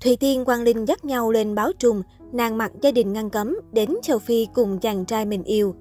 Thùy Tiên Quang Linh dắt nhau lên báo trùng, nàng mặc gia đình ngăn cấm, đến châu Phi cùng chàng trai mình yêu.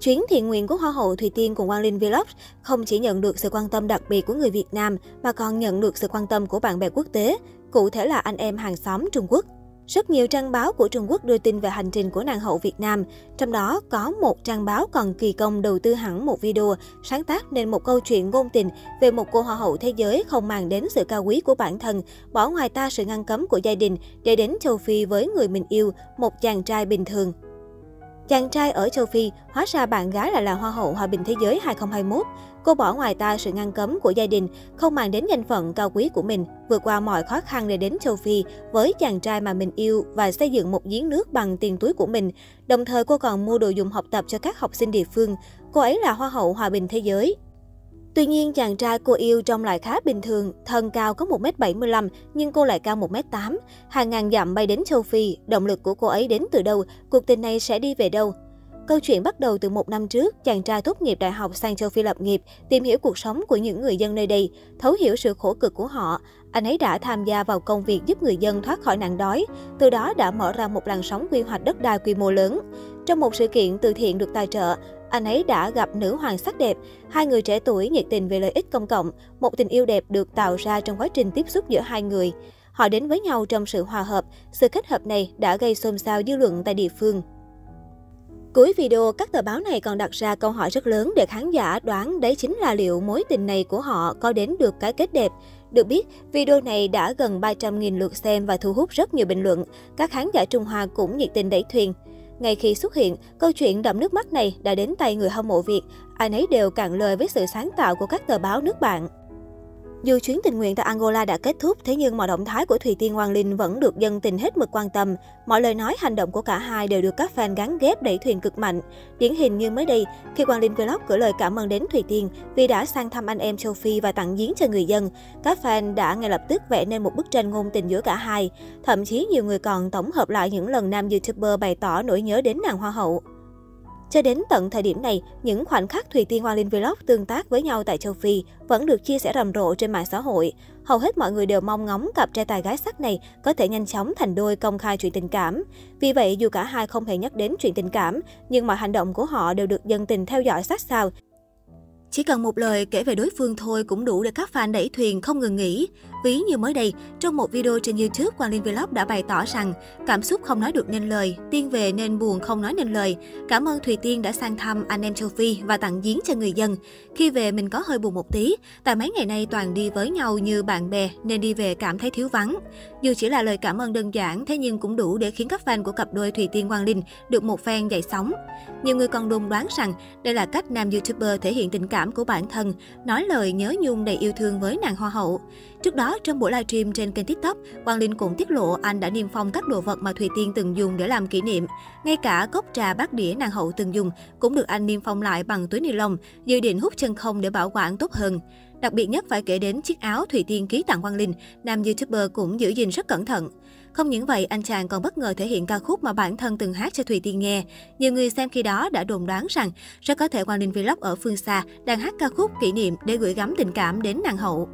Chuyến thiện nguyện của Hoa hậu Thùy Tiên cùng Quang Linh Vlog không chỉ nhận được sự quan tâm đặc biệt của người Việt Nam mà còn nhận được sự quan tâm của bạn bè quốc tế, cụ thể là anh em hàng xóm Trung Quốc. Rất nhiều trang báo của Trung Quốc đưa tin về hành trình của nàng hậu Việt Nam, trong đó có một trang báo còn kỳ công đầu tư hẳn một video sáng tác nên một câu chuyện ngôn tình về một cô hoa hậu thế giới không màng đến sự cao quý của bản thân, bỏ ngoài ta sự ngăn cấm của gia đình để đến châu Phi với người mình yêu, một chàng trai bình thường. Chàng trai ở châu Phi hóa ra bạn gái lại là Hoa hậu Hòa bình Thế giới 2021. Cô bỏ ngoài ta sự ngăn cấm của gia đình, không mang đến danh phận cao quý của mình, vượt qua mọi khó khăn để đến châu Phi với chàng trai mà mình yêu và xây dựng một giếng nước bằng tiền túi của mình. Đồng thời cô còn mua đồ dùng học tập cho các học sinh địa phương. Cô ấy là Hoa hậu Hòa bình Thế giới. Tuy nhiên, chàng trai cô yêu trông lại khá bình thường, thân cao có 1m75 nhưng cô lại cao 1m8. Hàng ngàn dặm bay đến châu Phi, động lực của cô ấy đến từ đâu, cuộc tình này sẽ đi về đâu? Câu chuyện bắt đầu từ một năm trước, chàng trai tốt nghiệp đại học sang châu Phi lập nghiệp, tìm hiểu cuộc sống của những người dân nơi đây, thấu hiểu sự khổ cực của họ. Anh ấy đã tham gia vào công việc giúp người dân thoát khỏi nạn đói, từ đó đã mở ra một làn sóng quy hoạch đất đai quy mô lớn. Trong một sự kiện từ thiện được tài trợ, anh ấy đã gặp nữ hoàng sắc đẹp. Hai người trẻ tuổi nhiệt tình về lợi ích công cộng, một tình yêu đẹp được tạo ra trong quá trình tiếp xúc giữa hai người. Họ đến với nhau trong sự hòa hợp, sự kết hợp này đã gây xôn xao dư luận tại địa phương. Cuối video, các tờ báo này còn đặt ra câu hỏi rất lớn để khán giả đoán đấy chính là liệu mối tình này của họ có đến được cái kết đẹp. Được biết, video này đã gần 300.000 lượt xem và thu hút rất nhiều bình luận. Các khán giả Trung Hoa cũng nhiệt tình đẩy thuyền. Ngay khi xuất hiện, câu chuyện đậm nước mắt này đã đến tay người hâm mộ Việt. Ai nấy đều cạn lời với sự sáng tạo của các tờ báo nước bạn. Dù chuyến tình nguyện tại Angola đã kết thúc, thế nhưng mọi động thái của Thùy Tiên Hoàng Linh vẫn được dân tình hết mực quan tâm. Mọi lời nói, hành động của cả hai đều được các fan gắn ghép đẩy thuyền cực mạnh. Điển hình như mới đây, khi Hoàng Linh Vlog gửi lời cảm ơn đến Thùy Tiên vì đã sang thăm anh em châu Phi và tặng giếng cho người dân, các fan đã ngay lập tức vẽ nên một bức tranh ngôn tình giữa cả hai. Thậm chí nhiều người còn tổng hợp lại những lần nam YouTuber bày tỏ nỗi nhớ đến nàng Hoa hậu. Cho đến tận thời điểm này, những khoảnh khắc Thùy Tiên Hoa Linh Vlog tương tác với nhau tại châu Phi vẫn được chia sẻ rầm rộ trên mạng xã hội. Hầu hết mọi người đều mong ngóng cặp trai tài gái sắc này có thể nhanh chóng thành đôi công khai chuyện tình cảm. Vì vậy, dù cả hai không hề nhắc đến chuyện tình cảm, nhưng mọi hành động của họ đều được dân tình theo dõi sát sao. Chỉ cần một lời kể về đối phương thôi cũng đủ để các fan đẩy thuyền không ngừng nghỉ. Ví như mới đây, trong một video trên YouTube, Quang Linh Vlog đã bày tỏ rằng cảm xúc không nói được nên lời, tiên về nên buồn không nói nên lời. Cảm ơn Thùy Tiên đã sang thăm anh em châu Phi và tặng giếng cho người dân. Khi về mình có hơi buồn một tí, tại mấy ngày nay toàn đi với nhau như bạn bè nên đi về cảm thấy thiếu vắng. Dù chỉ là lời cảm ơn đơn giản, thế nhưng cũng đủ để khiến các fan của cặp đôi Thùy Tiên Quang Linh được một fan dậy sóng. Nhiều người còn đồn đoán rằng đây là cách nam YouTuber thể hiện tình cảm của bản thân, nói lời nhớ nhung đầy yêu thương với nàng hoa hậu. Trước đó đó, trong buổi livestream trên kênh TikTok, Quang Linh cũng tiết lộ anh đã niêm phong các đồ vật mà Thùy Tiên từng dùng để làm kỷ niệm. Ngay cả cốc trà bát đĩa nàng hậu từng dùng cũng được anh niêm phong lại bằng túi ni lông, dự định hút chân không để bảo quản tốt hơn. Đặc biệt nhất phải kể đến chiếc áo Thùy Tiên ký tặng Quang Linh, nam YouTuber cũng giữ gìn rất cẩn thận. Không những vậy, anh chàng còn bất ngờ thể hiện ca khúc mà bản thân từng hát cho Thùy Tiên nghe. Nhiều người xem khi đó đã đồn đoán rằng rất có thể Quang Linh Vlog ở phương xa đang hát ca khúc kỷ niệm để gửi gắm tình cảm đến nàng hậu.